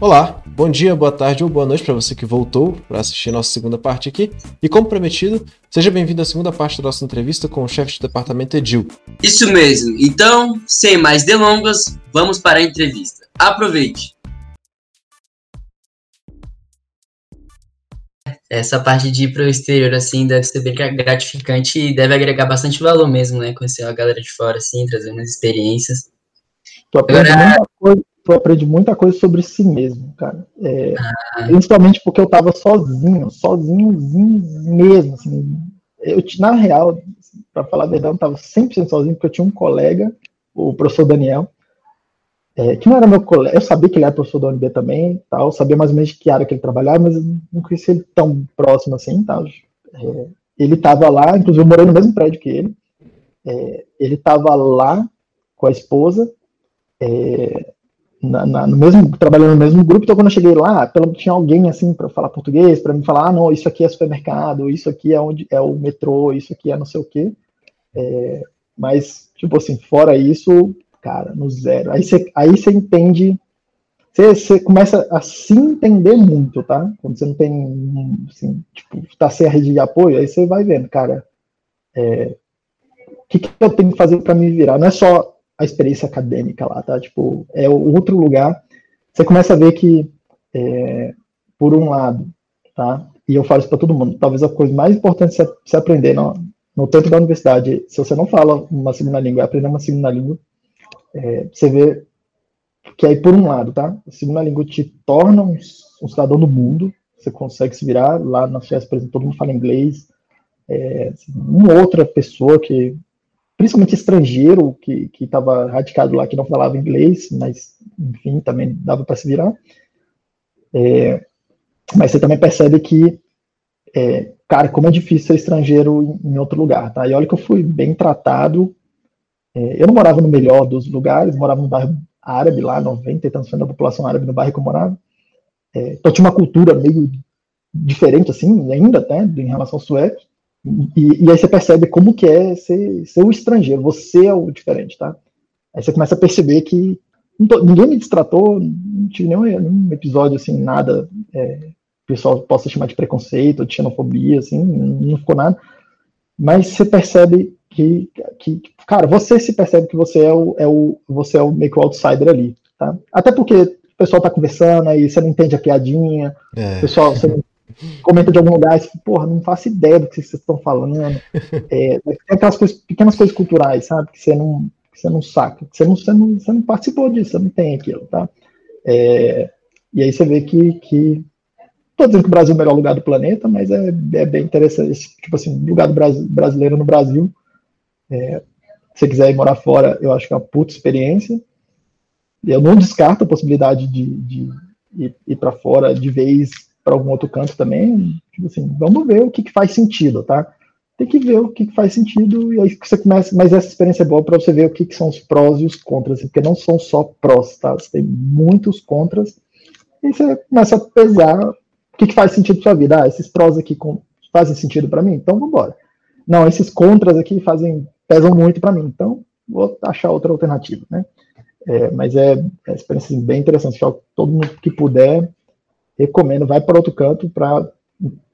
Olá, bom dia, boa tarde ou boa noite para você que voltou para assistir nossa segunda parte aqui. E como prometido, seja bem-vindo à segunda parte da nossa entrevista com o chefe de departamento Edil. Isso mesmo. Então, sem mais delongas, vamos para a entrevista. Aproveite. Essa parte de ir para o exterior, assim, deve ser bem gratificante e deve agregar bastante valor mesmo, né? Conhecer a galera de fora, assim, trazer umas experiências. Tu aprende, Agora... muita coisa, tu aprende muita coisa sobre si mesmo, cara. É, ah. Principalmente porque eu tava sozinho, sozinhozinho mesmo, assim. Eu, na real, para falar a verdade, eu tava 100% sozinho, porque eu tinha um colega, o professor Daniel, é, que não era meu colega, eu sabia que ele era professor da UNB também, tal, sabia mais ou menos de que área que ele trabalhava, mas não conhecia ele tão próximo assim, tal. É, ele estava lá, inclusive eu morei no mesmo prédio que ele, é, ele estava lá com a esposa, é, na, na, no mesmo, trabalhando no mesmo grupo, então quando eu cheguei lá, pelo, tinha alguém assim para falar português, para me falar, ah, não, isso aqui é supermercado, isso aqui é onde é o metrô, isso aqui é não sei o quê. É, mas, tipo assim, fora isso, cara, no zero. Aí você aí você entende, você, você começa a se entender muito, tá? Quando você não tem, assim, tipo, tá sem a rede de apoio, aí você vai vendo, cara, é, o que, que eu tenho que fazer para me virar? Não é só a experiência acadêmica lá, tá? Tipo, é outro lugar. Você começa a ver que, é, por um lado, tá? E eu falo isso para todo mundo, talvez a coisa mais importante se, se aprender no, no tempo da universidade, se você não fala uma segunda língua, aprender uma segunda língua, é, você vê que aí, por um lado, tá? A segunda língua te torna um, um cidadão do mundo, você consegue se virar lá na Suécia, por exemplo, todo mundo fala inglês, é, uma outra pessoa que principalmente estrangeiro que estava radicado lá, que não falava inglês, mas, enfim, também dava para se virar. É, mas você também percebe que, é, cara, como é difícil ser estrangeiro em, em, outro lugar, tá? E olha que eu fui bem tratado. É, eu não morava no melhor dos lugares, morava no bairro árabe lá, 90 e tantos da população árabe no bairro que eu morava. É, então tinha uma cultura meio diferente, assim, ainda, até, em relação ao sueco. E, e, aí você percebe como que é ser, ser o estrangeiro, você é o diferente, tá? Aí você começa a perceber que tô, ninguém me distratou, não tive nenhum, nenhum episódio assim, nada, é, o pessoal possa chamar de preconceito, de xenofobia, assim, não ficou nada. Mas você percebe que, que, cara, você se percebe que você é o, é o você é o meio que o outsider ali, tá? Até porque o pessoal tá conversando aí, você não entende a piadinha, é. o pessoal, você não comenta de algum lugar e porra, não faço ideia do que vocês estão falando. É, tem aquelas coisas, pequenas coisas culturais, sabe? Que você não, que você não saca, que você não, você, não, você não participou disso, você não tem aquilo, tá? É, e aí você vê que, que. Tô dizendo que o Brasil é o melhor lugar do planeta, mas é, é bem interessante. Tipo assim, lugar do Brasil, brasileiro no Brasil. É, se você quiser ir morar fora, eu acho que é uma puta experiência. Eu não descarto a possibilidade de, de ir, ir para fora de vez para algum outro canto também, tipo assim, vamos ver o que, que faz sentido, tá? Tem que ver o que, que faz sentido e aí você começa, mas essa experiência é boa para você ver o que, que são os prós e os contras, porque não são só prós, tá? Você tem muitos contras e você começa a pesar o que, que faz sentido para sua vida. Ah, esses prós aqui fazem sentido para mim, então vamos embora. Não, esses contras aqui fazem pesam muito para mim, então vou achar outra alternativa, né? É, mas é, é uma experiência bem interessante. Todo mundo que puder recomendo, vai para outro canto para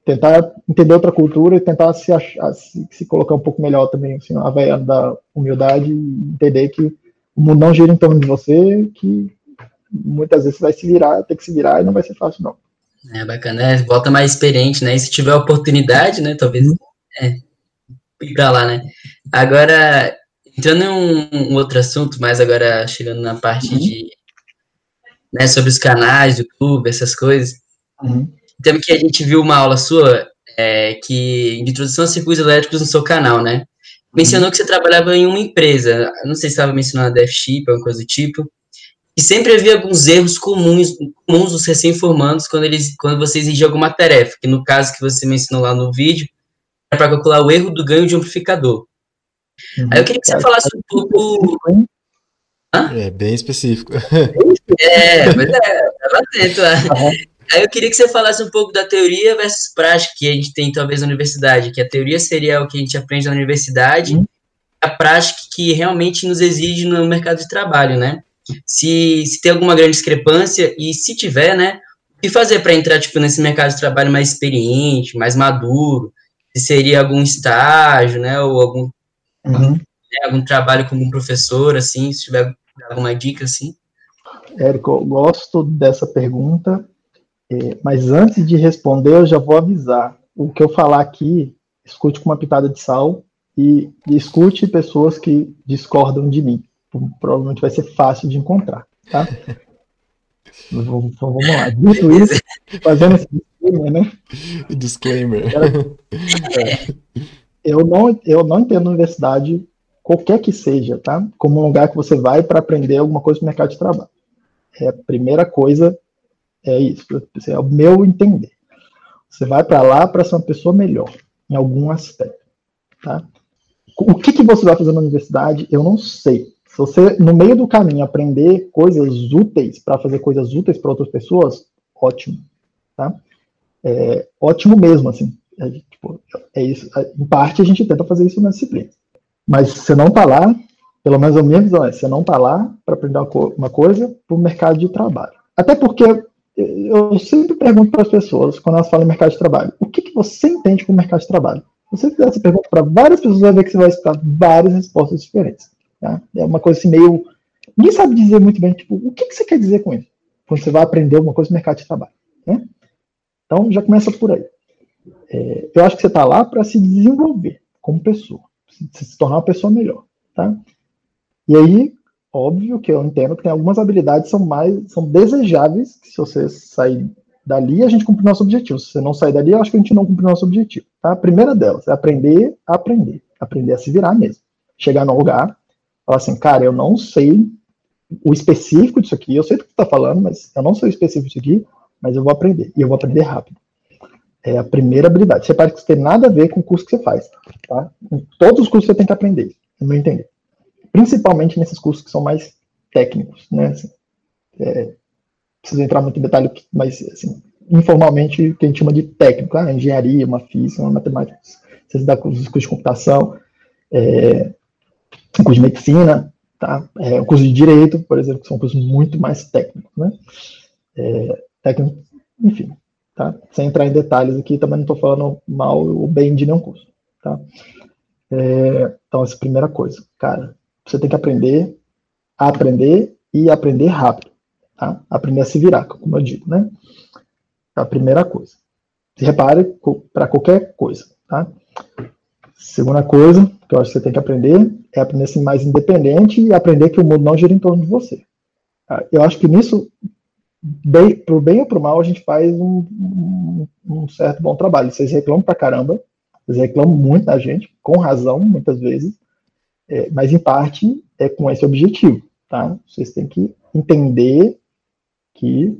tentar entender outra cultura e tentar se, achar, se, se, colocar um pouco melhor também, assim, a da humildade e entender que o mundo não gira em torno de você, que muitas vezes você vai se virar, ter que se virar e não vai ser fácil, não. É bacana, é, volta mais experiente, né? E se tiver oportunidade, né? Talvez é, ir para lá, né? Agora, entrando em um, um, outro assunto, mas agora chegando na parte uhum. de né, sobre os canais do YouTube, essas coisas. Uhum. Então, que a gente viu uma aula sua é, que de introdução a circuitos elétricos no seu canal, né? Mencionou uhum. que você trabalhava em uma empresa, não sei se estava mencionando a DevShip, alguma coisa do tipo, e sempre havia alguns erros comuns, comuns dos recém-formandos quando, eles, quando você exigia alguma tarefa, que no caso que você mencionou lá no vídeo, é para calcular o erro do ganho de amplificador. Uhum. Aí eu queria que você falasse um pouco é bem específico. É, mas é, tava atento. Uhum. Aí eu queria que você falasse um pouco da teoria versus prática que a gente tem, talvez, na universidade. Que a teoria seria o que a gente aprende na universidade, uhum. a prática que realmente nos exige no mercado de trabalho, né? Se, se tem alguma grande discrepância e se tiver, né, o que fazer para entrar tipo nesse mercado de trabalho mais experiente, mais maduro? Se seria algum estágio, né, ou algum uhum. né, algum trabalho com algum professor, assim, se tiver alguma dica assim. Érico, eu gosto dessa pergunta, é, mas antes de responder, eu já vou avisar. O que eu falar aqui, escute com uma pitada de sal e, e escute pessoas que discordam de mim. Provavelmente vai ser fácil de encontrar, tá? Então vamos lá. Dito isso, fazendo esse disclaimer, né? Disclaimer. Eu, não, eu não entendo universidade, qualquer que seja, tá? Como um lugar que você vai para aprender alguma coisa no mercado de trabalho. É a primeira coisa, é isso. É o meu entender. Você vai para lá para ser uma pessoa melhor, em algum aspecto, tá? O que, que você vai fazer na universidade, eu não sei. Se você, no meio do caminho, aprender coisas úteis para fazer coisas úteis para outras pessoas, ótimo, tá? É, ótimo mesmo, assim. É, tipo, é isso. É, em parte, a gente tenta fazer isso na disciplina. Mas você não está lá, pelo menos a minha visão é, você não está lá para aprender uma, co uma coisa para o mercado de trabalho. Até porque eu sempre pergunto para as pessoas, quando elas falam mercado de trabalho, o que, que você entende com mercado de trabalho? Se você fizer essa pergunta para várias pessoas, vai ver que você vai escutar várias respostas diferentes. Tá? É uma coisa assim meio. Ninguém sabe dizer muito bem, tipo, o que, que você quer dizer com isso? Quando você vai aprender alguma coisa no mercado de trabalho. Né? Então, já começa por aí. É, eu acho que você está lá para se desenvolver como pessoa, se, tornar uma pessoa melhor. Tá? E aí, óbvio que eu entendo que tem algumas habilidades são mais são desejáveis que se você sair dali a gente cumpre nosso objetivo. Se você não sair dali, eu acho que a gente não cumpre nosso objetivo. Tá? A primeira delas é aprender a aprender, aprender a se virar mesmo. Chegar no lugar, falar assim, cara, eu não sei o específico disso aqui, eu sei do que você está falando, mas eu não sei o específico disso aqui, mas eu vou aprender, e eu vou aprender rápido. É a primeira habilidade. Parece que isso tem nada a ver com o curso que você faz, tá? Em todos os cursos você tem que aprender, no meu entender. Principalmente nesses cursos que são mais técnicos, né? Assim, é, preciso entrar muito em detalhe, mas assim, informalmente, o que a gente chama de técnico, ah, engenharia, uma física, uma matemática, você dá cursos de computação, é, curso de medicina, tá? É, o curso de direito, por exemplo, que são cursos muito mais técnicos, né? É, técnico, enfim, tá? Sem entrar em detalhes aqui, também não estou falando mal ou bem de nenhum curso, tá? É, então, essa é a primeira coisa, cara, você tem que aprender a aprender e aprender rápido, tá? Aprender a se virar, como eu digo, né? É a primeira coisa. Se repare para qualquer coisa, tá? Segunda coisa que eu acho que você tem que aprender é aprender a ser mais independente e aprender que o mundo não gira em torno de você. Tá? Eu acho que nisso, bem, pro bem ou pro mal, a gente faz um, um, um certo bom trabalho. Vocês reclamam pra caramba, vocês reclamam muito da gente, com razão, muitas vezes, é, mas em parte é com esse objetivo, tá? Vocês têm que entender que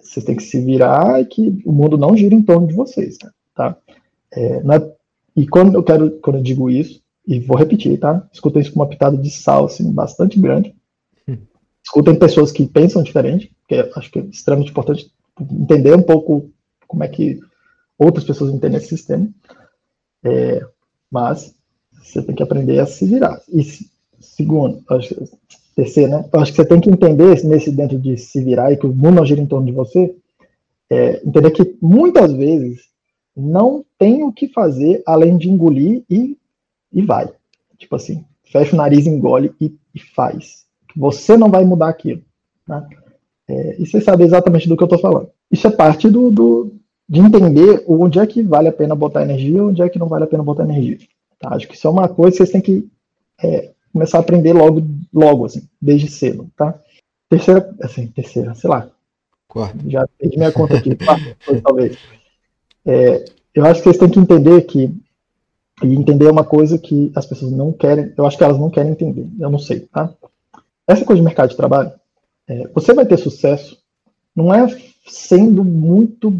vocês têm que se virar e que o mundo não gira em torno de vocês, tá? É, é e quando eu quero, quando eu digo isso, e vou repetir, tá? Escutem isso com uma pitada de sal, assim, bastante grande. Hum. Escutem pessoas que pensam diferente, que acho que é extremamente importante entender um pouco como é que outras pessoas entendem esse sistema. É, mas você tem que aprender a se virar. E segundo, acho, terceiro, né? Acho que você tem que entender nesse dentro de se virar e que o mundo não gira em torno de você, é, entender que muitas vezes não tem o que fazer além de engolir e, e vai. Tipo assim, fecha o nariz, engole e, e faz. Você não vai mudar aquilo. Né? É, e você sabe exatamente do que eu estou falando. Isso é parte do, do, de entender onde é que vale a pena botar energia e onde é que não vale a pena botar energia. Tá? Acho que isso é uma coisa que vocês têm que é, começar a aprender logo, logo assim, desde cedo. Tá? Terceira, assim, terceira, sei lá. Quarta. Já perdi minha conta aqui, quarta, talvez. É, eu acho que vocês têm que entender que e entender uma coisa que as pessoas não querem, eu acho que elas não querem entender, eu não sei, tá? Essa coisa de mercado de trabalho, é, você vai ter sucesso, não é sendo muito,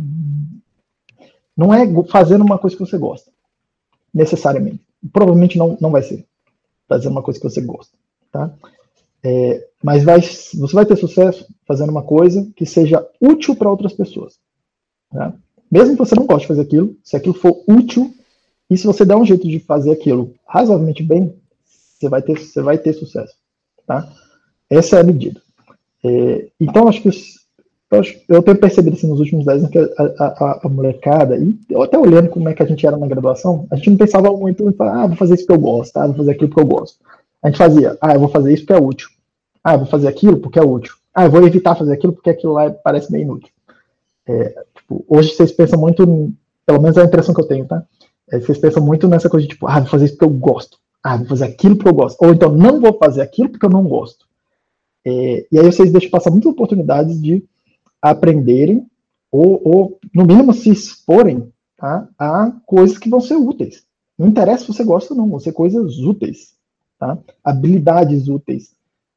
não é fazendo uma coisa que você gosta, necessariamente. Provavelmente não, não vai ser fazendo uma coisa que você gosta, tá? É, mas vai, você vai ter sucesso fazendo uma coisa que seja útil para outras pessoas. Tá? Mesmo que você não goste de fazer aquilo, se aquilo for útil, e se você der um jeito de fazer aquilo razoavelmente bem, você vai ter, você vai ter sucesso. Tá? Essa é a medida. É, então, acho que os, eu, tenho percebido assim, nos últimos 10 anos que a, a, a, molecada, e até olhando como é que a gente era na graduação, a gente não pensava muito ah, vou fazer isso que eu gosto, ah, vou fazer aquilo que eu gosto. A gente fazia, ah, eu vou fazer isso porque é útil. Ah, eu vou fazer aquilo porque é útil. Ah, eu vou evitar fazer aquilo porque aquilo lá parece bem inútil. É, tipo, hoje vocês pensam muito, pelo menos é a impressão que eu tenho, tá? É, vocês pensam muito nessa coisa de tipo, ah, vou fazer isso porque eu gosto. Ah, vou fazer aquilo porque eu gosto. Ou então, não vou fazer aquilo porque eu não gosto. É, e aí vocês deixam passar muitas oportunidades de aprenderem ou, ou no mínimo, se exporem tá, a coisas que vão ser úteis. Não interessa se você gosta ou não, vão ser coisas úteis. Tá? Habilidades úteis.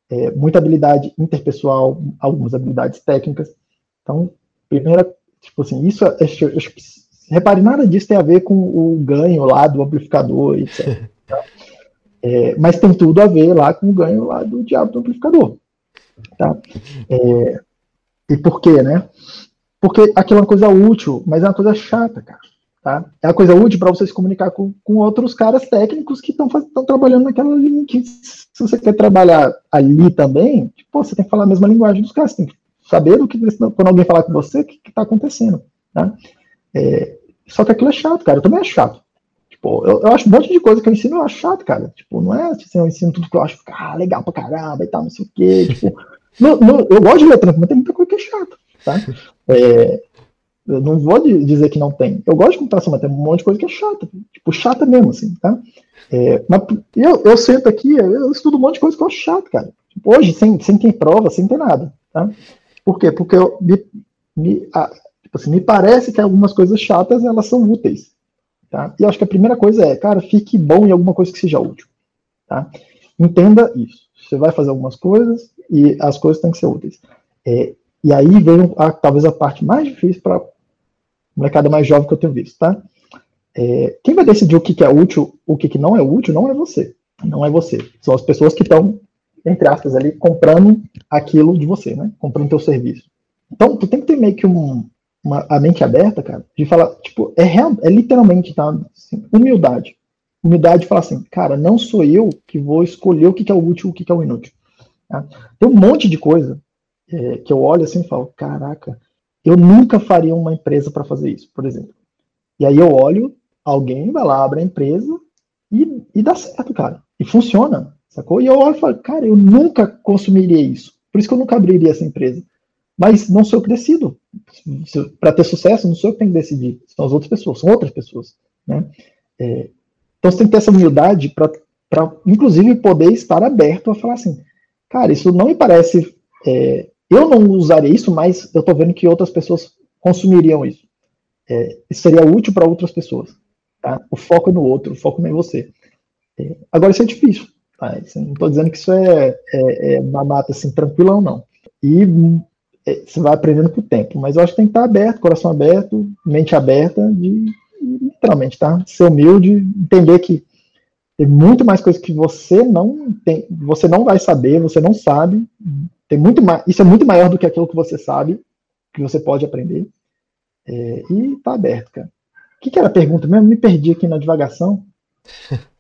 É, muita habilidade interpessoal, algumas habilidades técnicas. Então, primeira, tipo assim, isso, acho que, repare, nada disso tem a ver com o ganho lá do amplificador, etc. Tá? É, mas tem tudo a ver lá com o ganho lá do diabo do amplificador. Tá? É, e por quê, né? Porque aquilo é uma coisa útil, mas é uma coisa chata, cara. Tá? É uma coisa útil para você se comunicar com, com outros caras técnicos que estão trabalhando naquela linha. Que, se você quer trabalhar ali também, tipo, você tem que falar a mesma linguagem dos caras. Você tem que saber do que quando alguém falar com você, o que está acontecendo. Tá? É, só que aquilo é chato, cara. Eu também acho chato. Tipo, eu, eu, acho um monte de coisa que eu ensino, eu acho chato, cara. Tipo, não é assim, eu ensino tudo que eu acho ah, legal pra caramba e tal, não sei o quê. Tipo, não, não, eu gosto de eletrônica, mas tem muita coisa que é chata, tá? É, eu não vou dizer que não tem. Eu gosto de computação, mas tem um monte de coisa que é chata. Tipo, chata mesmo, assim, tá? É, mas eu, eu sento aqui, eu estudo um monte de coisa que eu acho chato, cara. Tipo, hoje, sem, sem ter prova, sem ter nada, tá? Por quê? Porque eu, me, me, a, tipo assim, me parece que algumas coisas chatas, elas são úteis, tá? E eu acho que a primeira coisa é, cara, fique bom em alguma coisa que seja útil, tá? Entenda isso. Você vai fazer algumas coisas, e as coisas têm que ser úteis. É, e aí vem a, talvez a parte mais difícil para molecada mais jovem que eu tenho visto, tá? É, quem vai decidir o que, que é útil, o que, que não é útil, não é você. Não é você. São as pessoas que estão, entre aspas, ali, comprando aquilo de você, né? Comprando teu serviço. Então, tu tem que ter meio que um, uma, a mente aberta, cara, de falar, tipo, é, real, é literalmente, tá? Assim, humildade. Humildade de falar assim, cara, não sou eu que vou escolher o que, que é o útil o que, que é o inútil. Tá? Tem um monte de coisa é, que eu olho assim e falo, caraca, eu nunca faria uma empresa para fazer isso, por exemplo. E aí eu olho, alguém vai lá, abre a empresa e, e dá certo, cara. E funciona, sacou? E eu olho e falo, cara, eu nunca consumiria isso. Por isso que eu nunca abriria essa empresa. Mas não sou decido. Para ter sucesso, não sou eu que tenho que decidir. São as outras pessoas, são outras pessoas. Né? É, então você tem que ter essa humildade para, inclusive, poder estar aberto a falar assim: cara, isso não me parece. É, eu não usaria isso, mas eu estou vendo que outras pessoas consumiriam isso. É, isso seria útil para outras pessoas. Tá? O foco é no outro, o foco não é em você. É, agora, isso é difícil. Tá? Não estou dizendo que isso é, é, é uma mata assim, tranquilão, não. E você vai aprendendo com o tempo. Mas eu acho que tem que estar aberto, coração aberto, mente aberta, de literalmente, tá? Ser humilde, entender que tem muito mais coisas que você não tem, você não vai saber, você não sabe. Tem muito mais, isso é muito maior do que aquilo que você sabe, que você pode aprender. É, e tá aberto, cara. O que, que era a pergunta mesmo? Me perdi aqui na divagação.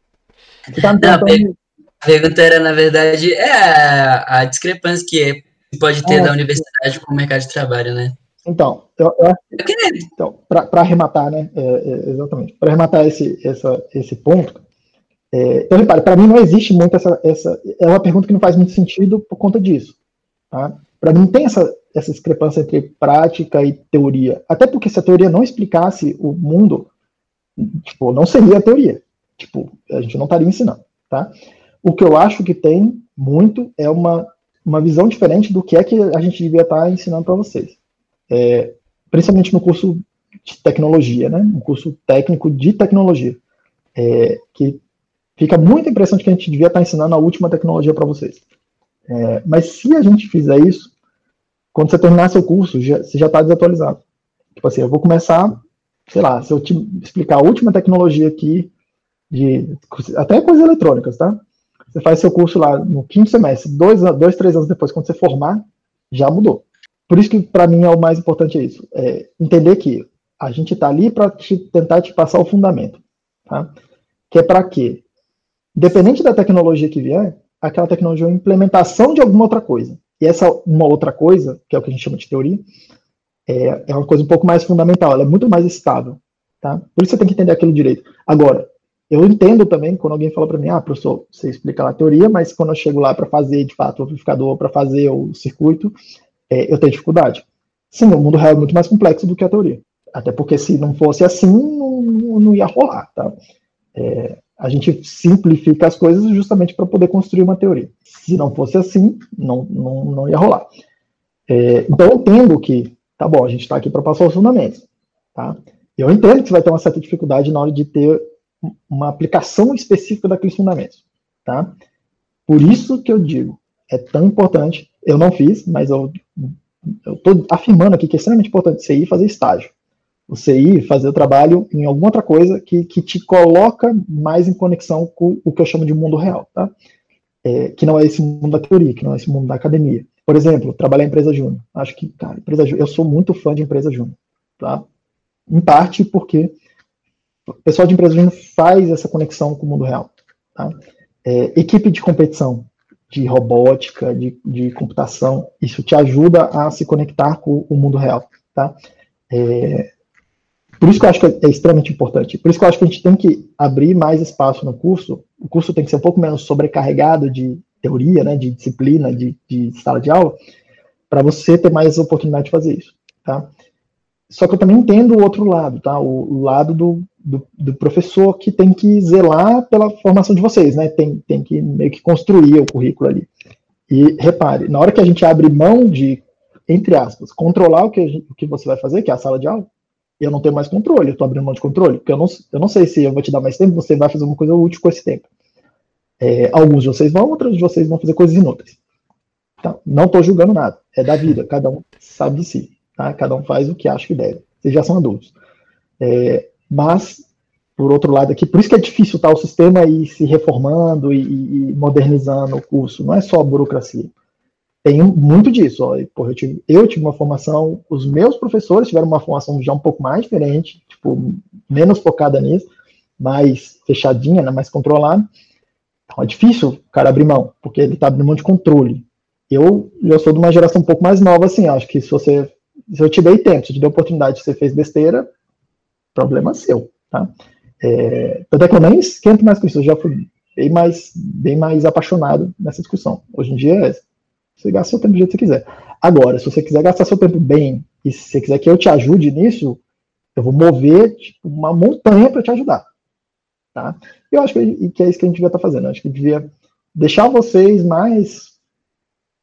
Você tá me perguntando... a pergunta era, na verdade, é a, a discrepância que pode ter é, da universidade com o mercado de trabalho, né? Então, eu, eu, então para arrematar, né? É, é, exatamente. Para arrematar esse, essa, esse ponto, é, então, repare, para mim não existe muito essa, essa. É uma pergunta que não faz muito sentido por conta disso. Tá? Para mim tem essa, essa discrepância entre prática e teoria. Até porque se a teoria não explicasse o mundo, tipo, não seria a teoria. Tipo, a gente não estaria ensinando. Tá? O que eu acho que tem muito é uma, uma visão diferente do que é que a gente devia estar ensinando para vocês. É, principalmente no curso de tecnologia, né? Um curso técnico de tecnologia. É, que fica muita impressão de que a gente devia estar ensinando a última tecnologia para vocês. É, mas se a gente fizer isso, quando você terminar seu curso, já, você já está desatualizado. Tipo assim, eu vou começar, sei lá, se eu te explicar a última tecnologia aqui, de até coisas eletrônicas, tá? Você faz seu curso lá no quinto semestre, dois, dois três anos depois, quando você formar, já mudou. Por isso que para mim é o mais importante é isso, é entender que a gente está ali para te, tentar te passar o fundamento, tá? Que é para quê? Independente da tecnologia que vier, aquela tecnologia é uma implementação de alguma outra coisa. E essa uma outra coisa, que é o que a gente chama de teoria, é, é uma coisa um pouco mais fundamental, ela é muito mais estável, tá? Por isso você tem que entender aquilo direito. Agora, eu entendo também quando alguém fala para mim, ah, professor, você explica lá a teoria, mas quando eu chego lá para fazer, de fato, o amplificador, para fazer o circuito, é, eu tenho dificuldade. Sim, o mundo real é muito mais complexo do que a teoria. Até porque se não fosse assim, não, não ia rolar, tá? É, a gente simplifica as coisas justamente para poder construir uma teoria. Se não fosse assim, não, não, não ia rolar. É, então eu entendo que, tá bom, a gente está aqui para passar os fundamentos, tá? Eu entendo que você vai ter uma certa dificuldade na hora de ter uma aplicação específica daqueles fundamentos, tá? Por isso que eu digo, é tão importante, eu não fiz, mas eu estou afirmando aqui que é extremamente importante você ir fazer estágio. Você ir fazer o trabalho em alguma outra coisa que, que te coloca mais em conexão com o que eu chamo de mundo real, tá? É, que não é esse mundo da teoria, que não é esse mundo da academia. Por exemplo, trabalhar em empresa júnior. Acho que, cara, empresa eu sou muito fã de empresa júnior, tá? Em parte porque o pessoal de empresa faz essa conexão com o mundo real. Tá? É, equipe de competição, de robótica, de, de, computação, isso te ajuda a se conectar com o mundo real. Tá? É, por isso que eu acho que é, extremamente importante. Por isso que eu acho que a gente tem que abrir mais espaço no curso. O curso tem que ser um pouco menos sobrecarregado de teoria, né, de disciplina, de, de sala de aula, para você ter mais oportunidade de fazer isso. Tá? Só que eu também entendo o outro lado, tá? O, lado do, do, do, professor que tem que zelar pela formação de vocês, né? Tem, tem que meio que construir o currículo ali. E repare, na hora que a gente abre mão de, entre aspas, controlar o que, gente, o que você vai fazer, que é a sala de aula, eu não tenho mais controle, eu estou abrindo mão de controle, porque eu não, eu não sei se eu vou te dar mais tempo, você vai fazer uma coisa útil com esse tempo. É, alguns de vocês vão, outros de vocês vão fazer coisas inúteis. Então, não estou julgando nada, é da vida, cada um sabe de si. Tá? Cada um faz o que acha que deve. Vocês já são adultos. É, mas, por outro lado aqui, por isso que é difícil tá, o sistema ir se reformando e, e modernizando o curso. Não é só burocracia. Tem muito disso. Ó. Porra, eu, tive, eu tive uma formação, os meus professores tiveram uma formação já um pouco mais diferente, tipo, menos focada nisso, mais fechadinha, né, mais controlada. Então é difícil o cara abrir mão, porque ele está abrindo mão de controle. Eu já sou de uma geração um pouco mais nova, assim, acho que se você se eu te dei tempo, se eu te dei oportunidade, você fez besteira, problema seu, tá? É, até que eu nem esquento mais com isso, eu já fui bem mais, bem mais apaixonado nessa discussão. Hoje em dia, você gasta seu tempo do jeito que você quiser. Agora, se você quiser gastar seu tempo bem, e se você quiser que eu te ajude nisso, eu vou mover tipo, uma montanha para te ajudar. Tá? Eu acho que, que, é isso que a gente devia estar tá fazendo. Eu acho que devia deixar vocês mais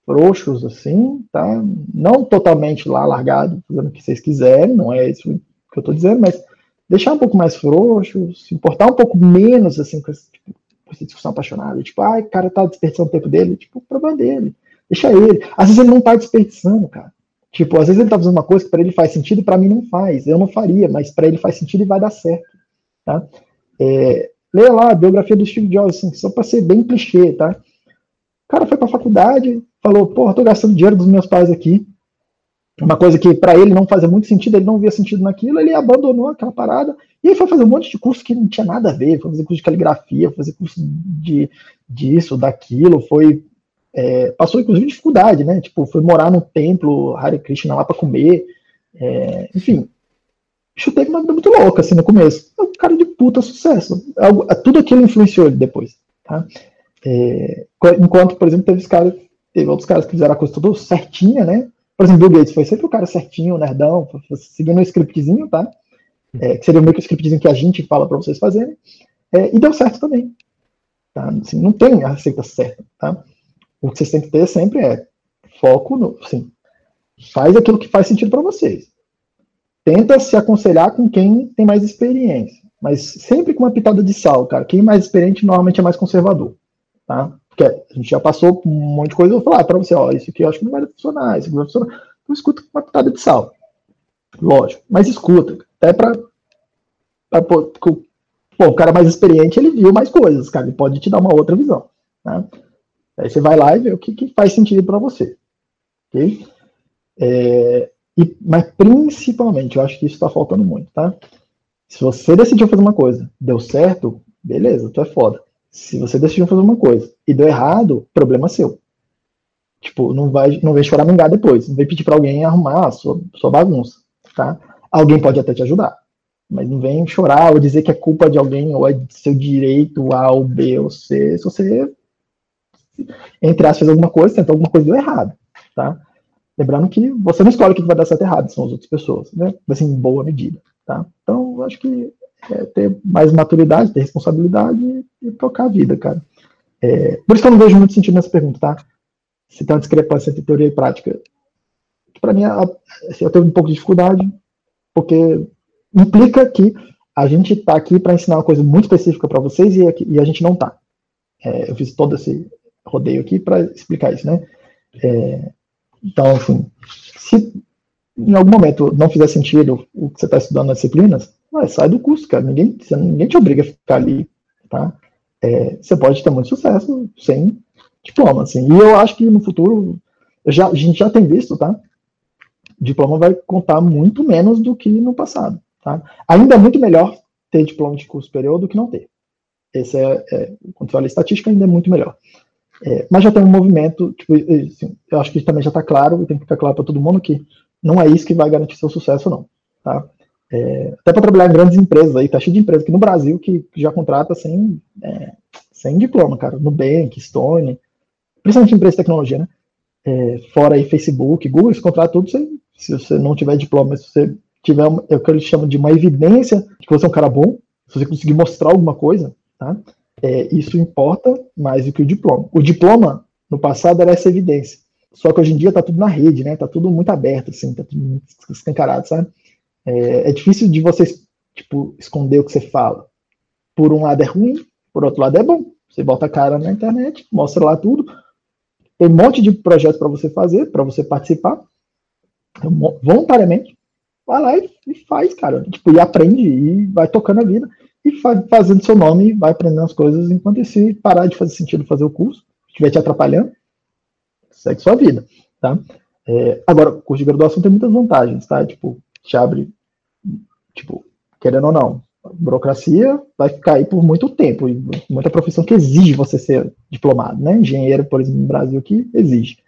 frouxos, assim, tá? Não totalmente lá largado, fazendo o que vocês quiserem, não é isso que eu estou dizendo, mas deixar um pouco mais frouxo, se importar um pouco menos, assim, com, esse, tipo, com essa discussão apaixonada. Tipo, ai, o cara tá desperdiçando o tempo dele. Tipo, o problema dele. Deixa ele. Às vezes ele não tá desperdiçando, cara. Tipo, às vezes ele tá fazendo uma coisa que para ele faz sentido e para mim não faz. Eu não faria, mas para ele faz sentido e vai dar certo, tá? É, leia lá a biografia do Steve Jobs, assim, só para ser bem clichê, tá? O cara foi para a faculdade, falou, porra, tô gastando dinheiro dos meus pais aqui. Uma coisa que para ele não fazia muito sentido, ele não via sentido naquilo, ele abandonou aquela parada e foi fazer um monte de curso que não tinha nada a ver, foi fazer curso de caligrafia, fazer curso de disso, daquilo, foi é, passou inclusive dificuldade, né? Tipo, foi morar no templo Hare Krishna lá para comer, é, enfim. Isso teve uma vida muito louca assim no começo. É um cara de puta sucesso. Tudo aquilo influenciou ele depois, tá? É, enquanto, por exemplo, teve, caras, teve outros caras que fizeram a coisa tudo certinha, né? Por exemplo, Bill Gates foi sempre o cara certinho, nerdão, seguindo um scriptzinho, tá? É, que seria o mesmo scriptzinho que a gente fala para vocês fazerem. É, e deu certo também. Tá? Assim, não tem a receita certa, tá? O que vocês têm que ter sempre é foco no, assim, faz aquilo que faz sentido para vocês. Tenta se aconselhar com quem tem mais experiência, mas sempre com uma pitada de sal, cara. Quem é mais experiente normalmente é mais conservador tá? Porque a gente já passou um monte de coisa, eu vou falar para você, ó, isso aqui eu acho que não vai funcionar, isso aqui vai funcionar. Então escuta com uma pitada de sal. Lógico, mas escuta, até para o cara mais experiente, ele viu mais coisas, cara, ele pode te dar uma outra visão, tá? Aí você vai lá e vê o que, que faz sentido para você, ok? É, e, mas principalmente, eu acho que isso está faltando muito, tá? Se você decidiu fazer uma coisa, deu certo, beleza, tu é foda. Se você decidiu fazer uma coisa e deu errado, problema seu. Tipo, não vai, não vem choramingar depois, não vem pedir para alguém arrumar a sua, sua bagunça, tá? Alguém pode até te ajudar, mas não vem chorar ou dizer que é culpa de alguém ou é seu direito A ou B ou C, se você, entre aspas, fez alguma coisa, tentou alguma coisa deu errado, tá? Lembrando que você não escolhe o que vai dar certo e errado, são as outras pessoas, né? Assim, em boa medida, tá? Então, eu acho que é ter mais maturidade, ter responsabilidade e tocar a vida, cara. É, por isso que eu não vejo muito sentido nessa pergunta, tá? Se tem uma discrepância entre teoria e prática. Para mim, assim, eu tenho um pouco de dificuldade, porque implica que a gente está aqui para ensinar uma coisa muito específica para vocês e, e, a gente não está. É, eu fiz todo esse rodeio aqui para explicar isso, né? É, então, enfim, se em algum momento não fizer sentido o que você está estudando nas disciplinas, vai, sai do curso, cara. Ninguém, ninguém te obriga a ficar ali, tá? É, você pode ter muito sucesso sem diploma, assim. E eu acho que no futuro, já, a gente já tem visto, tá? diploma vai contar muito menos do que no passado, tá? Ainda é muito melhor ter diploma de curso superior do que não ter. Esse é, é quando fala estatística, ainda é muito melhor. É, mas já tem um movimento, tipo, assim, eu acho que também já está claro, e tem que ficar claro para todo mundo que não é isso que vai garantir seu sucesso, não. Tá? É, até para trabalhar em grandes empresas aí, tá cheio de empresas aqui no Brasil que, já contrata sem, é, sem diploma, cara. Nubank, Stone, principalmente empresas de tecnologia, né? É, fora aí Facebook, Google, eles contratam tudo sem, se você não tiver diploma, se você tiver é o que eles chamam de uma evidência de que você é um cara bom, se você conseguir mostrar alguma coisa, tá? É, isso importa mais do que o diploma. O diploma, no passado, era essa evidência. Só que hoje em dia tá tudo na rede, né? Tá tudo muito aberto, assim, tá tudo escancarado, sabe? É, é difícil de você, tipo, esconder o que você fala. Por um lado é ruim, por outro lado é bom. Você bota a cara na internet, mostra lá tudo. Tem um monte de projetos para você fazer, para você participar. Voluntariamente. Vai lá e, e, faz, cara. Tipo, e aprende e vai tocando a vida. E faz, fazendo seu nome, vai aprendendo as coisas enquanto se parar de fazer sentido fazer o curso, estiver te atrapalhando, segue sua vida, tá? É, agora, o curso de graduação tem muitas vantagens, tá? Tipo, te abre tipo, querendo ou não, burocracia vai ficar aí por muito tempo, e muita profissão que exige você ser diplomado, né? Engenheiro, por exemplo, no Brasil, que exige.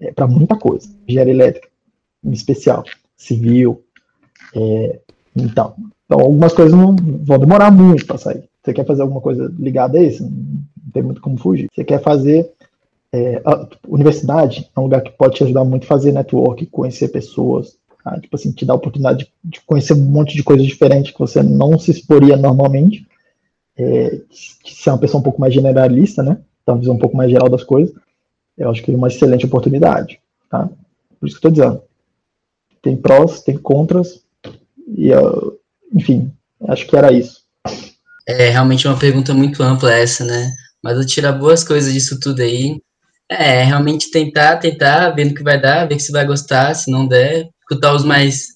É, para muita coisa. Engenharia elétrica, em especial. Civil. É, então, então, algumas coisas não vão demorar muito para sair. Você quer fazer alguma coisa ligada a isso? Não tem muito como fugir. Você quer fazer. É, a universidade é um lugar que pode te ajudar muito a fazer network, conhecer pessoas, Tá? Tipo assim, te dá a oportunidade de, conhecer um monte de coisas diferentes que você não se exporia normalmente. É, se é uma pessoa um pouco mais generalista, né? Então, uma visão um pouco mais geral das coisas. Eu acho que é uma excelente oportunidade, tá? Por isso que eu estou dizendo. Tem prós, tem contras, e, enfim, acho que era isso. É realmente uma pergunta muito ampla essa, né? Mas eu tirar boas coisas disso tudo aí. É, realmente tentar, tentar, vendo que vai dar, ver se vai gostar, se não der, escutar os mais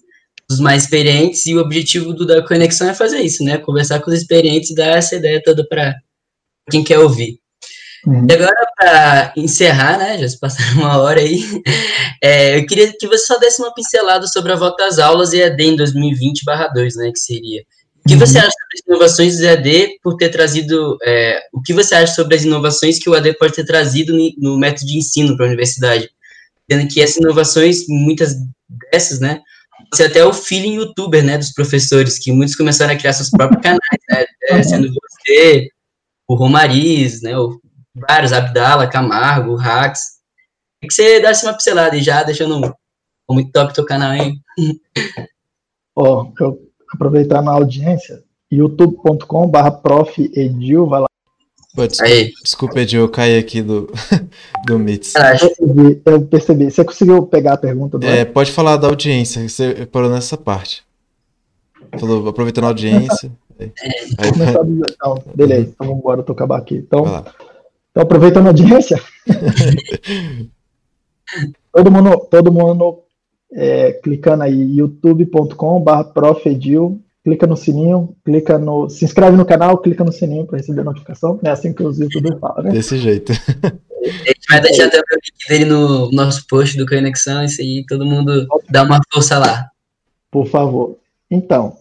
os mais experientes e o objetivo do da conexão é fazer isso, né? Conversar com os experientes e dar essa ideia toda para quem quer ouvir. Uhum. E agora, para encerrar, né? Já se passaram uma hora aí, é, eu queria que você só desse uma pincelada sobre a volta às aulas EAD em 2020/2, né? Que seria. O que uhum. você acha sobre as inovações do EAD por ter trazido. É, o que você acha sobre as inovações que o EAD pode ter trazido no método de ensino para a universidade? Tendo que essas inovações, muitas dessas, né? Você até o feeling youtuber, né, dos professores, que muitos começaram a criar seus próprios canais, né, é, sendo você, o Romariz, né, o, vários, Abdala, Camargo, Rax. que você desse uma pincelada e já deixando muito top teu canal, hein? Ó, oh, eu aproveitar na audiência, youtube.com/barra prof Edil, vai lá Pô, desculpa, Aí. desculpa, eu caí aqui do, do Mits. Eu percebi, eu percebi. Você conseguiu pegar a pergunta do É, pode falar da audiência, você parou nessa parte. Falou, aproveitando a audiência. Aí, aí, então, beleza, então vamos embora, eu tô acabar aqui. Então, então aproveitando a audiência. todo mundo, todo mundo é, clicando aí, youtube.com.br profedil clica no sininho, clica no. Se inscreve no canal, clica no sininho para receber a notificação. É assim que os youtubers falam, né? Desse jeito. A gente vai deixar até o link dele no nosso post do Conexão, isso aí, todo mundo dá uma força lá. Por favor. Então,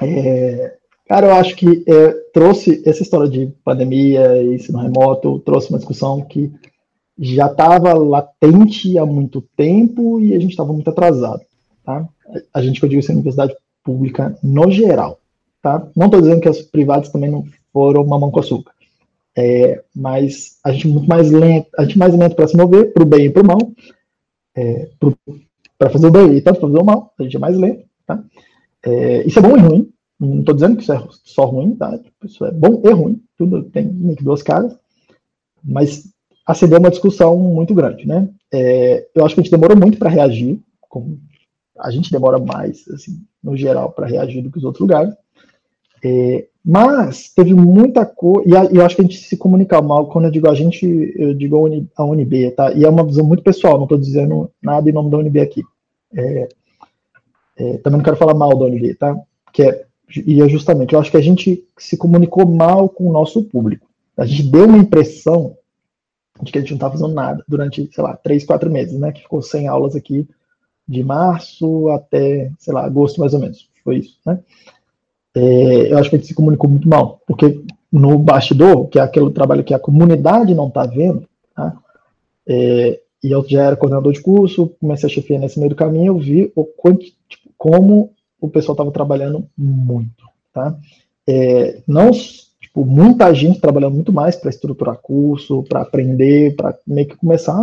é, cara, eu acho que é, trouxe essa história de pandemia e ensino remoto, trouxe uma discussão que já estava latente há muito tempo e a gente estava muito atrasado. Tá? A gente, que eu digo isso, é a universidade pública no geral. Tá? Não estou dizendo que as privadas também não foram mamão com açúcar. É, mas a gente é muito mais lento, a gente é mais lento para se mover, para o bem e para o mal, é, para fazer o bem e tanto para fazer o mal, a gente é mais lento. Tá? É, isso é bom e ruim, não estou dizendo que isso é só ruim, tá? Isso é bom e ruim, tudo tem duas caras, mas acendeu uma discussão muito grande, né? É, eu acho que a gente demorou muito para reagir, a gente demora mais, assim, no geral, para reagir do que os outros lugares. É, mas teve muita coisa, e eu acho que a gente se comunica mal, quando eu digo a gente, eu digo a, Uni, a UNB, tá? E é uma visão muito pessoal, não estou dizendo nada em nome da UNB aqui. É, é, também não quero falar mal da UNB, tá? Que é, e é justamente, eu acho que a gente se comunicou mal com o nosso público. A gente deu uma impressão de que a gente não estava fazendo nada durante, sei lá, três, quatro meses, né? Que ficou sem aulas aqui de março até, sei lá, agosto mais ou menos. Foi isso, né? É, eu acho que a gente se comunicou muito mal, porque no bastidor, que é aquele trabalho que a comunidade não está vendo, tá? É, e eu já era coordenador de curso, comecei a chefiar nesse meio do caminho, eu vi o quanto, tipo, como o pessoal estava trabalhando muito, tá? É, não muita gente trabalhando muito mais para estruturar curso, para aprender, para meio que começar,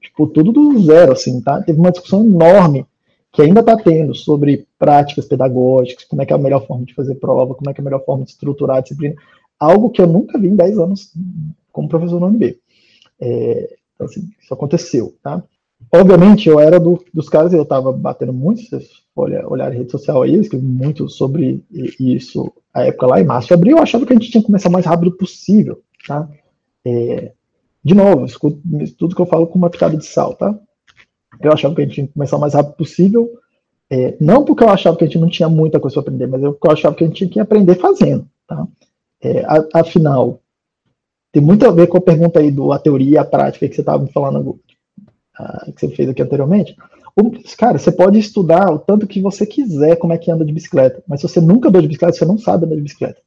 tipo, tudo do zero, assim, tá? Teve uma discussão enorme que ainda está tendo sobre práticas pedagógicas, como é que é a melhor forma de fazer prova, como é que é a melhor forma de estruturar a disciplina, algo que eu nunca vi em 10 anos como professor no UNB. É, então, assim, isso aconteceu, tá? Obviamente, eu era do, dos caras, eu estava batendo muito, olhar, olhar rede social aí, eu escrevi muito sobre isso a época lá em março e abril, eu achava que a gente tinha que começar o mais rápido possível, tá? É, de novo, escuto, tudo que eu falo com uma pitada de sal, tá? Eu achava que a gente tinha que começar o mais rápido possível, é, não porque eu achava que a gente não tinha muita coisa para aprender, mas eu, porque eu achava que a gente tinha que aprender fazendo, tá? É, afinal, tem muito a ver com a pergunta aí do a teoria e a prática que você estava me falando, que você fez aqui anteriormente. Cara, você pode estudar o tanto que você quiser como é que anda de bicicleta, mas se você nunca andou de bicicleta, você não sabe andar de bicicleta.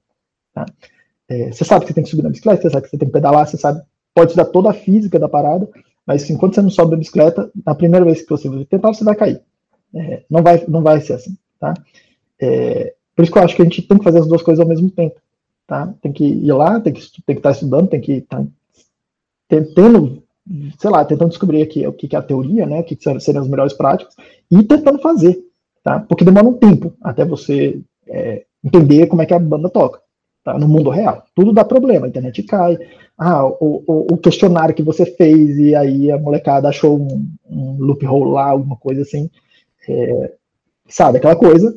Tá? É, você sabe que você tem que subir na bicicleta, você sabe que você tem que pedalar, você sabe, pode estudar toda a física da parada, mas assim, enquanto você não sobe da bicicleta, na primeira vez que você tentar, você vai cair. É, não, vai, não vai ser assim. Tá? É, por isso que eu acho que a gente tem que fazer as duas coisas ao mesmo tempo. Tá? Tem que ir lá, tem que, tem que estar estudando, tem que estar tendo sei lá, tentando descobrir aqui o que é a teoria, né, o que seriam as melhores práticas, e tentando fazer, tá? Porque demora um tempo até você é, entender como é que a banda toca, tá? No mundo real. Tudo dá problema, a internet cai, ah, o, o, o questionário que você fez e aí a molecada achou um, um loophole lá, alguma coisa assim, é, sabe, aquela coisa,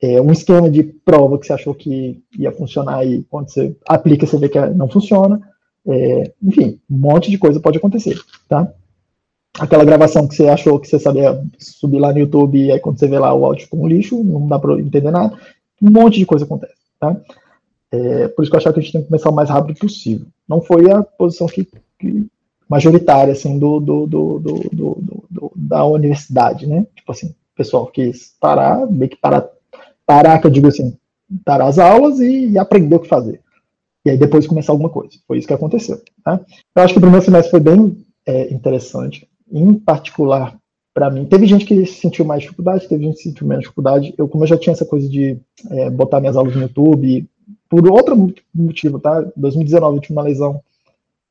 é, um esquema de prova que você achou que ia funcionar e quando você aplica você vê que não funciona, é, enfim, um monte de coisa pode acontecer, tá? Aquela gravação que você achou que você sabia subir lá no YouTube e aí quando você vê lá o áudio com lixo, não dá para entender nada. Um monte de coisa acontece, tá? É, por isso que eu achava que a gente tem que começar o mais rápido possível. Não foi a posição que, que majoritária, assim, do, do, do, do, da universidade, né? Tipo assim, o pessoal quis parar, meio que parar, parar, que eu digo assim, parar as aulas e, e aprender o que fazer e aí depois começar alguma coisa. Foi isso que aconteceu. Tá? Eu acho que o primeiro semestre foi bem é, interessante, em particular para mim. Teve gente que sentiu mais dificuldade, teve gente que sentiu menos dificuldade. Eu, como eu já tinha essa coisa de é, botar minhas aulas no YouTube, por outro motivo, tá? 2019 eu tive uma lesão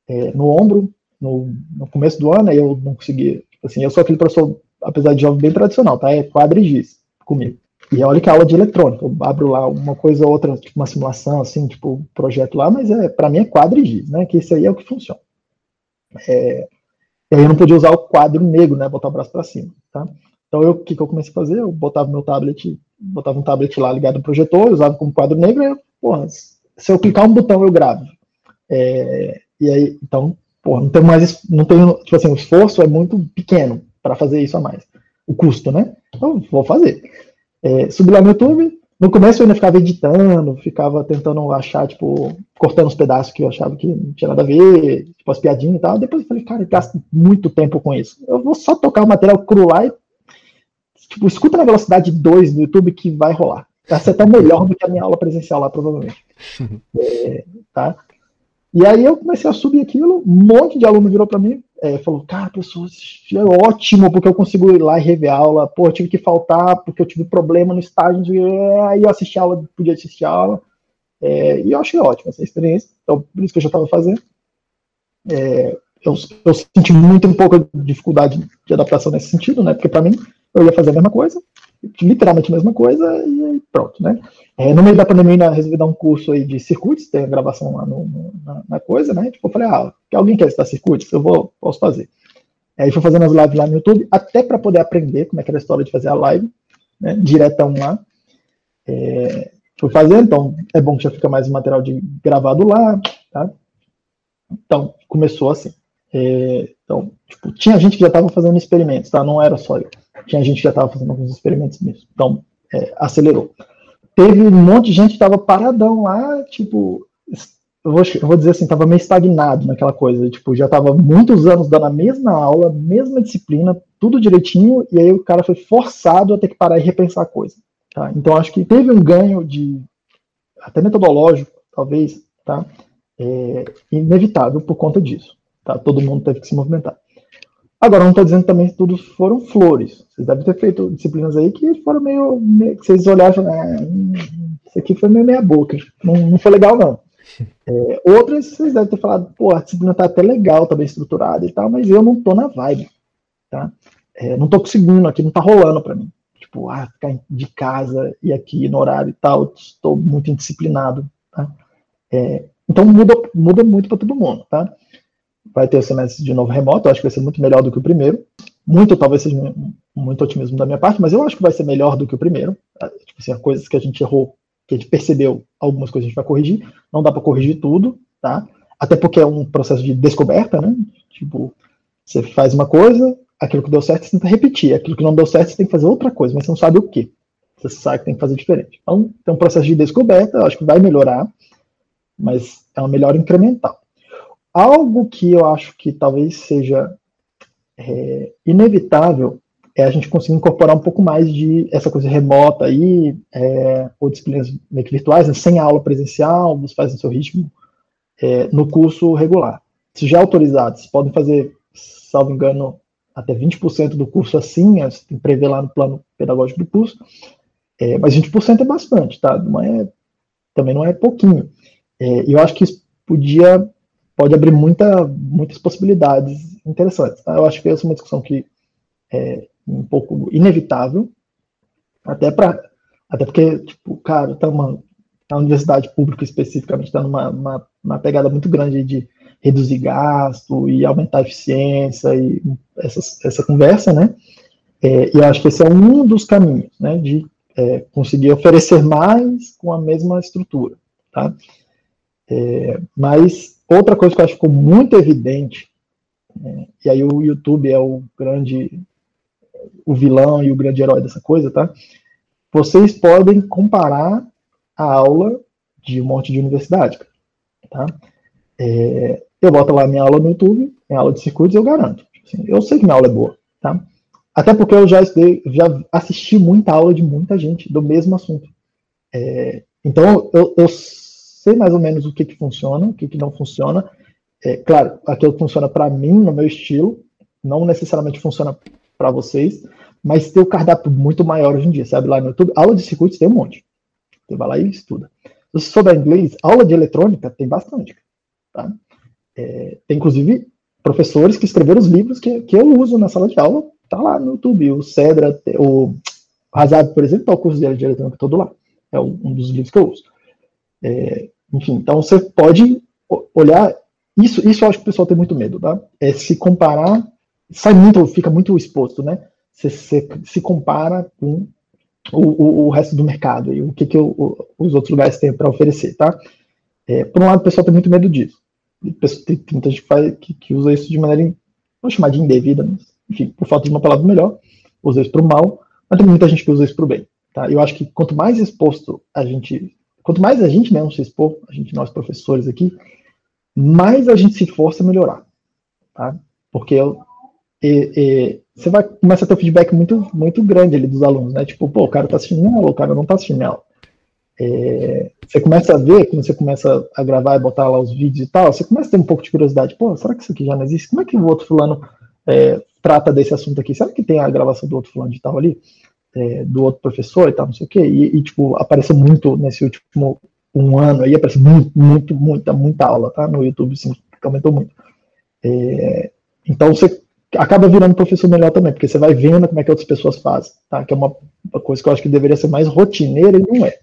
é, no ombro, no, no, começo do ano, e eu não consegui. Tipo assim, eu sou aquele professor, apesar de jovem, bem tradicional, tá? É quadrigiz comigo. E olha que aula de eletrônica, eu abro lá uma coisa ou outra, tipo uma simulação, assim, tipo, projeto lá, mas é, para mim é quadro e giz, né? Que isso aí é o que funciona. É, e aí eu não podia usar o quadro negro, né? Botar o braço para cima, tá? Então eu, o que, que eu comecei a fazer? Eu botava meu tablet, botava um tablet lá ligado no projetor, usava como quadro negro, e, porra, se eu clicar um botão eu gravo. É, e aí, então, porra, não tenho mais, não tenho, tipo assim, o esforço é muito pequeno para fazer isso a mais. O custo, né? Então, vou fazer. É, subi lá no YouTube, no começo eu ainda ficava editando, ficava tentando achar, tipo, cortando os pedaços que eu achava que não tinha nada a ver, tipo, as piadinhas e tal. Depois eu falei, cara, eu gasto muito tempo com isso. Eu vou só tocar o material cru lá e, tipo, escuta na velocidade 2 no YouTube que vai rolar. Vai ser até melhor do que a minha aula presencial lá, provavelmente. é, tá? E aí eu comecei a subir aquilo, um monte de aluno virou para mim, é, falou, cara, pessoal, é ótimo, porque eu consigo ir lá e rever a aula, pô, eu tive que faltar porque eu tive problema no estágio, aí eu assisti a aula, podia assistir a aula, é, e eu achei ótimo essa experiência, então por isso que eu já estava fazendo. É, eu, eu, senti muito um pouco de dificuldade de adaptação nesse sentido, né, porque para mim eu ia fazer a mesma coisa, literalmente a mesma coisa, e pronto, né. É, no meio da pandemia, resolvi dar um curso aí de circuitos, tem a gravação lá no, no, na, na, coisa, né? Tipo, eu falei, ah, alguém quer estar circuitos? Eu vou, posso fazer. Aí fui fazendo as lives lá no YouTube, até para poder aprender como é que era a história de fazer a live, né? Diretão lá. É, fui fazer, então é bom que já fica mais material de gravado lá, tá? Então, começou assim. É, então, tipo, tinha gente que já estava fazendo experimentos, tá? Não era só eu. Tinha gente que já estava fazendo alguns experimentos mesmo. Então, é, acelerou teve um monte de gente que estava paradão lá, tipo, eu vou, eu vou dizer assim, estava meio estagnado naquela coisa, tipo, já estava muitos anos dando a mesma aula, mesma disciplina, tudo direitinho, e aí o cara foi forçado a ter que parar e repensar a coisa. Tá? Então acho que teve um ganho de até metodológico, talvez, tá? É, inevitável por conta disso. Tá? Todo mundo teve que se movimentar. Agora, não estou dizendo também que tudo foram flores. Vocês devem ter feito disciplinas aí que foram meio. meio que vocês olharam ah, isso aqui foi meio meia-boca. Não, não foi legal, não. É, outras, vocês devem ter falado, pô, a disciplina está até legal, tá bem estruturada e tal, mas eu não estou na vibe. Tá? É, não estou conseguindo aqui, não está rolando para mim. Tipo, ah, ficar de casa e aqui no horário e tal, estou muito indisciplinado. Tá? É, então muda, muda muito para todo mundo, tá? Vai ter o semestre de novo remoto, eu acho que vai ser muito melhor do que o primeiro. Muito, talvez seja muito otimismo da minha parte, mas eu acho que vai ser melhor do que o primeiro. Ah, tipo assim, coisas que a gente errou, que a gente percebeu, algumas coisas a gente vai corrigir. Não dá para corrigir tudo, tá? Até porque é um processo de descoberta, né? Tipo, você faz uma coisa, aquilo que deu certo você tenta repetir, aquilo que não deu certo você tem que fazer outra coisa, mas você não sabe o que. Você sabe que tem que fazer diferente. Então, tem um processo de descoberta, eu acho que vai melhorar, mas é uma melhora incremental. Algo que eu acho que talvez seja é, inevitável é a gente conseguir incorporar um pouco mais de essa coisa remota aí, é, ou disciplinas meio que virtuais, né, sem aula presencial, você faz no seu ritmo, é, no curso regular. Se já autorizados, podem fazer, salvo engano, até 20% do curso assim, né, você tem que prever lá no plano pedagógico do curso, é, mas 20% é bastante, tá? Não é, também não é pouquinho. É, e eu acho que isso podia pode abrir muita, muitas possibilidades interessantes. Tá? Eu acho que essa é uma discussão que é um pouco inevitável, até para até porque, tipo, cara, tá uma, a universidade pública especificamente está numa uma, uma, pegada muito grande de reduzir gasto e aumentar a eficiência e essa, essa conversa, né? É, e eu acho que esse é um dos caminhos, né, de é, conseguir oferecer mais com a mesma estrutura, tá? É, mas Outra coisa que eu acho que ficou muito evidente, né, e aí o YouTube é o grande, o vilão e o grande herói dessa coisa, tá? Vocês podem comparar a aula de um monte de universidade, tá? É, eu boto lá minha aula no YouTube, minha aula de circuitos, eu garanto. Assim, eu sei que minha aula é boa, tá? Até porque eu já estudei, já assisti muita aula de muita gente do mesmo assunto. É, então eu, eu sei mais ou menos o que, que funciona, o que, que não funciona. É, claro, aquilo funciona para mim, no meu estilo, não necessariamente funciona para vocês, mas tem o cardápio muito maior hoje em dia, sabe? Lá no YouTube, aula de circuitos tem um monte. Você vai lá e estuda. Se você souber inglês, aula de eletrônica tem bastante. Tá? É, tem inclusive professores que escreveram os livros que, que eu uso na sala de aula, tá lá no YouTube. O Cedra, o Hazard, por exemplo, tá o curso de eletrônica todo lá. É um dos livros que eu uso. É, enfim, então você pode olhar. Isso, isso eu acho que o pessoal tem muito medo, tá? É se comparar, sai muito, fica muito exposto, né? Você, você se compara com o, o, resto do mercado e o que, que o, os outros lugares têm para oferecer, tá? É, por um lado, o pessoal tem muito medo disso. Tem, tem muita gente que, faz, que, que, usa isso de maneira, vou chamar de indevida, mas, enfim, por falta de uma palavra melhor, usa isso para o mal, mas tem muita gente que usa isso para o bem. Tá? Eu acho que quanto mais exposto a gente Quanto mais a gente mesmo se expor, a gente, nós professores aqui, mais a gente se esforça a melhorar. Tá? Porque eu, e, e, você vai começar a ter um feedback muito, muito grande ali dos alunos, né? Tipo, pô, o cara tá assistindo aula, o cara não tá assistindo aula. é, você começa a ver, quando você começa a gravar e botar lá os vídeos e tal, você começa a ter um pouco de curiosidade. Pô, será que isso aqui já não existe? Como é que o outro fulano é, trata desse assunto aqui? Será que tem a gravação do outro fulano de tal ali? É, do outro professor e tal, não sei o quê? E, e, tipo, apareceu muito nesse último um ano aí, apareceu muito, muito, muita, muita aula, tá? No YouTube, sim, aumentou muito. É, então você acaba virando professor melhor também, porque você vai vendo como é que outras pessoas fazem, tá? Que é uma, uma coisa que eu acho que deveria ser mais rotineira e não é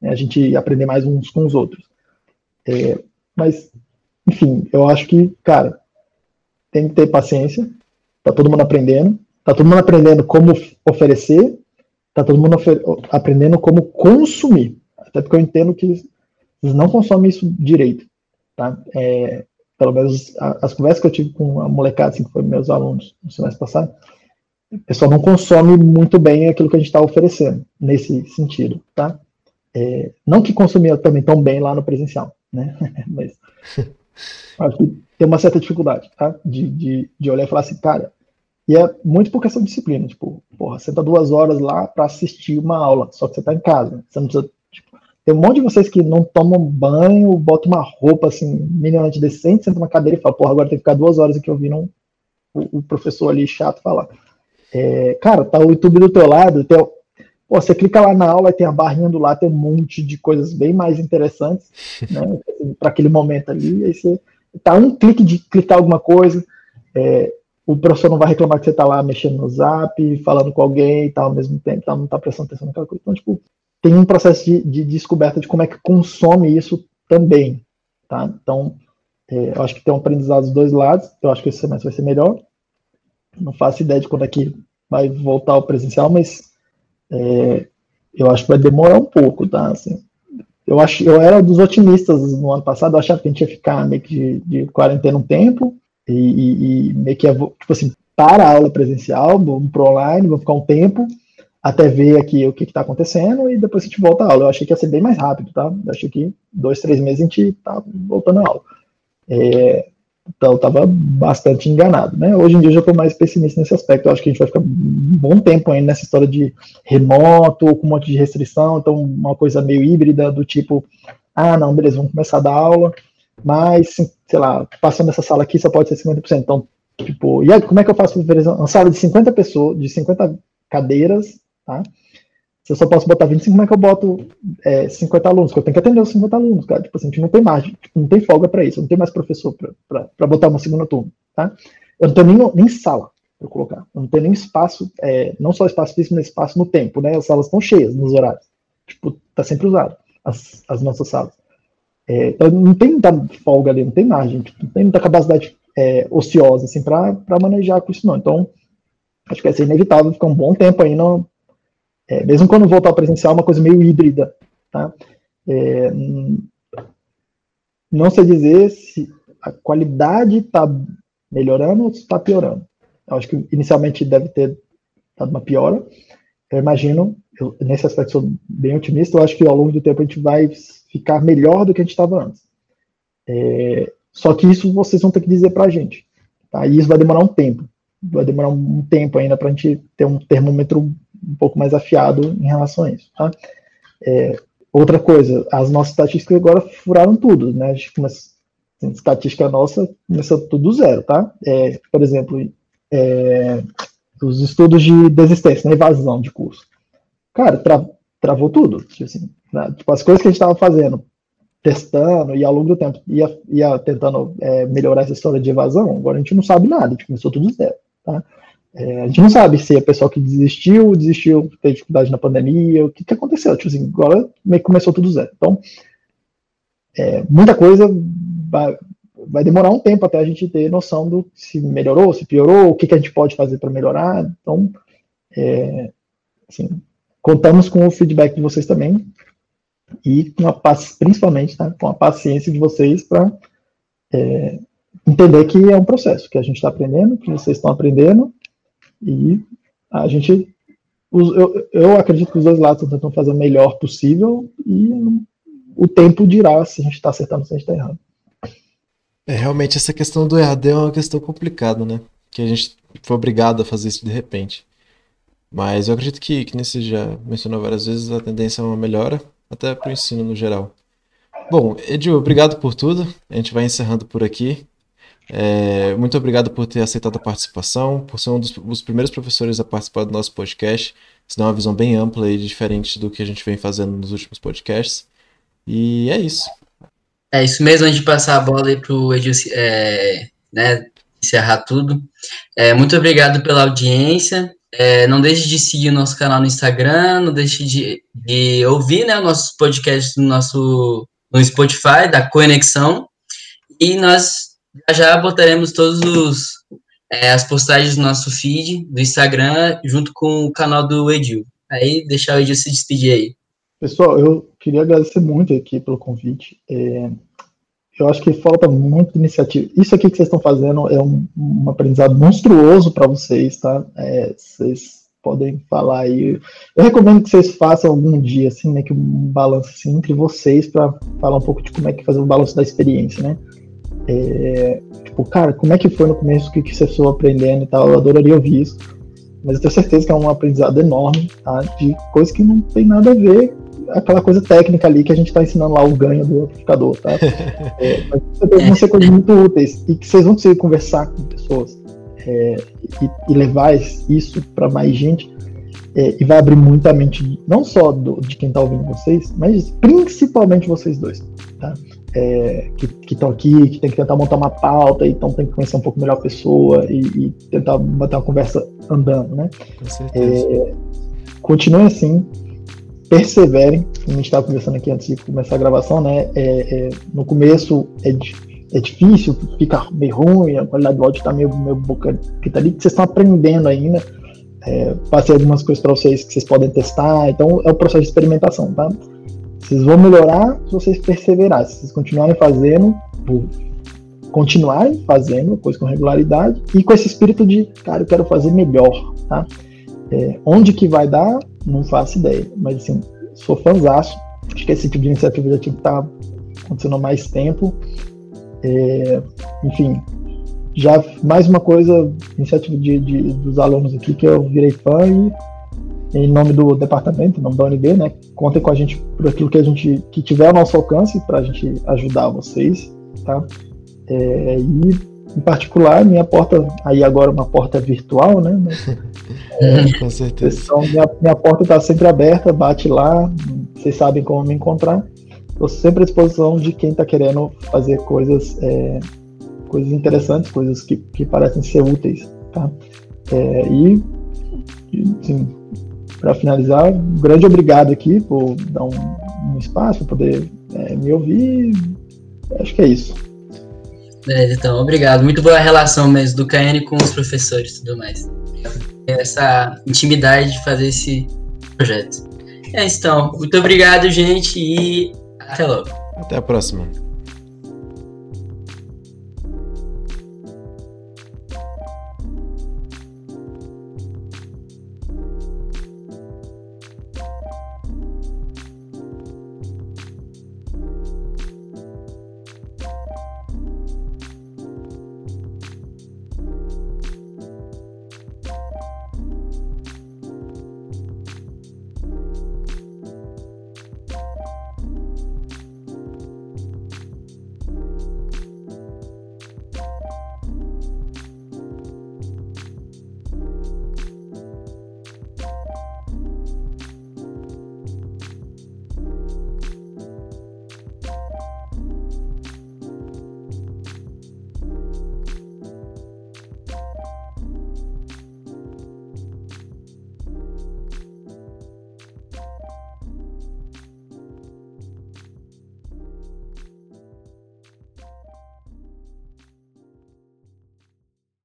né, a gente aprender mais uns com os outros. É, mas, enfim, eu acho que, cara, tem que ter paciência, tá todo mundo aprendendo, tá todo mundo aprendendo como oferecer, tá todo mundo aprendendo como consumir, até porque eu entendo que eles não consomem isso direito, tá? É, pelo menos as conversas que eu tive com a molecada, assim, que foram meus alunos no semestre passado, o pessoal não consome muito bem aquilo que a gente está oferecendo, nesse sentido, tá? É, não que consumia também tão bem lá no presencial, né? Mas acho que tem uma certa dificuldade, tá? De, de, de olhar e falar assim, cara, e é muito por questão de disciplina, tipo, porra, você tá duas horas lá para assistir uma aula, só que você tá em casa, você não precisa, tipo, tem um monte de vocês que não tomam banho, botam uma roupa, assim, minimamente decente, sentam na cadeira e falam, porra, agora tem que ficar duas horas aqui ouvindo um, o, o professor ali chato falar. É, cara, tá o YouTube do teu lado, tem, Pô, você clica lá na aula e tem a barrinha do lado, tem um monte de coisas bem mais interessantes, né, para aquele momento ali. Aí você tá um clique de clicar alguma coisa, é, o professor não vai reclamar que você tá lá mexendo no zap, falando com alguém e tal ao mesmo tempo, tá, não tá prestando atenção naquela coisa. Então, tipo, tem um processo de, de descoberta de como é que consome isso também, tá? Então, é, eu acho que tem um aprendizado dos dois lados, eu acho que esse semestre vai ser melhor. Não faço ideia de quando é que vai voltar ao presencial, mas é, eu acho que vai demorar um pouco, tá? Assim, eu, acho, eu era dos otimistas no ano passado, eu achava que a gente ia ficar meio que de, de quarentena um tempo e, e, e meio que, tipo assim, para a aula presencial, vamos para online, vamos ficar um tempo até ver aqui o que está acontecendo e depois a gente volta à aula. Eu achei que ia ser bem mais rápido, tá? Eu achei que dois, três meses a gente tá voltando à aula. É, então, eu estava bastante enganado. Né? Hoje em dia, eu já estou mais pessimista nesse aspecto. Eu acho que a gente vai ficar um bom tempo ainda nessa história de remoto, com um monte de restrição. Então, uma coisa meio híbrida, do tipo: ah, não, beleza, vamos começar a dar aula, mas, sei lá, passando essa sala aqui só pode ser 50%. Então, tipo, e aí, como é que eu faço uma sala de 50 pessoas, de 50 cadeiras, tá? Se eu só posso botar 25, como é que eu boto é, 50 alunos? Porque eu tenho que atender os 50 alunos, cara. Tipo assim, a gente não tem margem, tipo, não tem folga para isso, não tem mais professor para botar uma segunda turma, tá? Eu não tenho nem, nem sala para colocar. Eu não tenho nem espaço, é, não só espaço físico, mas espaço no tempo, né? As salas estão cheias nos horários. Tipo, tá sempre usado, as, as nossas salas. É, não tem muita folga ali, não tem margem, não tem muita capacidade é, ociosa, assim, para manejar com isso, não. Então, acho que vai ser inevitável ficar um bom tempo no, é, mesmo quando voltar presencial, é uma coisa meio híbrida. Tá? É, não sei dizer se a qualidade está melhorando ou está piorando. Eu acho que inicialmente deve ter dado uma piora. Eu imagino, eu, nesse aspecto sou bem otimista, eu acho que ao longo do tempo a gente vai ficar melhor do que a gente estava antes. É, só que isso vocês vão ter que dizer para a gente. Tá? E isso vai demorar um tempo. Vai demorar um tempo ainda para a gente ter um termômetro um pouco mais afiado em relação a isso. Tá? É, outra coisa, as nossas estatísticas agora furaram tudo, né? A gente começa, assim, estatística nossa começou tudo zero, tá? É, por exemplo, é, os estudos de desistência, né, evasão de curso. Cara, tra, travou tudo. Tipo, assim, né? tipo, as coisas que a gente estava fazendo, testando e ao longo do tempo ia, ia tentando é, melhorar essa história de evasão, agora a gente não sabe nada, a gente começou tudo zero, tá? É, a gente não sabe se é pessoal que desistiu, desistiu, teve dificuldade na pandemia, o que, que aconteceu. Tipo assim, agora meio que começou tudo zero. Então, é, muita coisa vai, vai, demorar um tempo até a gente ter noção do se melhorou, se piorou, o que, que a gente pode fazer para melhorar. Então, é, assim, contamos com o feedback de vocês também e com a principalmente tá, com a paciência de vocês para é, entender que é um processo, que a gente está aprendendo, que vocês estão aprendendo e a gente, eu, eu acredito que os dois lados estão tentando fazer o melhor possível e o tempo dirá se a gente está acertando ou se a gente está errando. É, realmente essa questão do EAD é uma questão complicada, né? Que a gente foi obrigado a fazer isso de repente. Mas eu acredito que, que nesse já mencionou várias vezes, a tendência é uma melhora. Até para o ensino no geral. Bom, Edil, obrigado por tudo. A gente vai encerrando por aqui. É, muito obrigado por ter aceitado a participação, por ser um dos, dos, primeiros professores a participar do nosso podcast. Isso dá uma visão bem ampla e diferente do que a gente vem fazendo nos últimos podcasts. E é isso. É isso mesmo, antes de passar a bola aí para o Edil é, né, encerrar tudo. É, muito obrigado pela audiência. É, não deixe de seguir o nosso canal no Instagram, não deixe de, de ouvir né, nossos podcasts no nosso no Spotify da Conexão. E nós já botaremos todos os é, as postagens do nosso feed do Instagram junto com o canal do Edil. Aí deixar o Edil se despedir aí. Pessoal, eu queria agradecer muito aqui pelo convite. É, eu acho que falta muita iniciativa. Isso aqui que vocês estão fazendo é um, um aprendizado monstruoso para vocês, tá? É, vocês podem falar aí. Eu recomendo que vocês façam algum dia, assim, né, que um balanço assim, entre vocês para falar um pouco de como é que fazer um balanço da experiência, né? É, tipo, cara, como é que foi no começo, o que, que você estou aprendendo e tal? Eu adoraria ouvir isso. Mas eu tenho certeza que é um aprendizado enorme, tá? De coisas que não tem nada a ver aquela coisa técnica ali que a gente está ensinando lá o ganho do amplificador, tá? É, mas vão ser coisas muito úteis e que vocês vão conseguir conversar com pessoas é, e, e, levar isso para mais gente é, e vai abrir muita mente não só do, de quem está ouvindo vocês, mas principalmente vocês dois, tá? É, que estão aqui, que tem que tentar montar uma pauta, então tem que conhecer um pouco melhor a pessoa e, e tentar bater uma conversa andando, né? Com certeza. É, continue assim, perseverem. A gente estava conversando aqui antes de começar a gravação, né? É, é, no começo é, é difícil, fica meio ruim, a qualidade do áudio está meio, meio boca que tá ali, que vocês estão aprendendo ainda. É, passei algumas coisas para vocês que vocês podem testar. Então é o processo de experimentação, tá? Vocês vão melhorar se vocês perseverarem, se vocês continuarem fazendo, continuarem fazendo coisa com regularidade e com esse espírito de, cara, eu quero fazer melhor, tá? É, onde que vai dar, não faço ideia. Mas assim, sou fãzaço. Acho que esse tipo de iniciativa já tinha que estar tá acontecendo há mais tempo. É, enfim, já mais uma coisa, iniciativa de, de, dos alunos aqui que eu virei fã e em nome do departamento, em nome da UNB, né? Contem com a gente por aquilo que a gente que tiver ao nosso alcance para a gente ajudar vocês, tá? É, e em particular, minha porta, aí agora uma porta virtual, né? é, com certeza. Então, minha, minha porta está sempre aberta, bate lá, vocês sabem como me encontrar. Estou sempre à disposição de quem está querendo fazer coisas, é, coisas interessantes, coisas que, que parecem ser úteis, tá? É, e, assim, para finalizar, um grande obrigado aqui por dar um, um espaço, poder é, me ouvir. Acho que é isso. Então, obrigado. Muito boa relação mesmo do KN com os professores e tudo mais. Essa intimidade de fazer esse projeto. É isso, então. Muito obrigado, gente, e até logo. Até a próxima.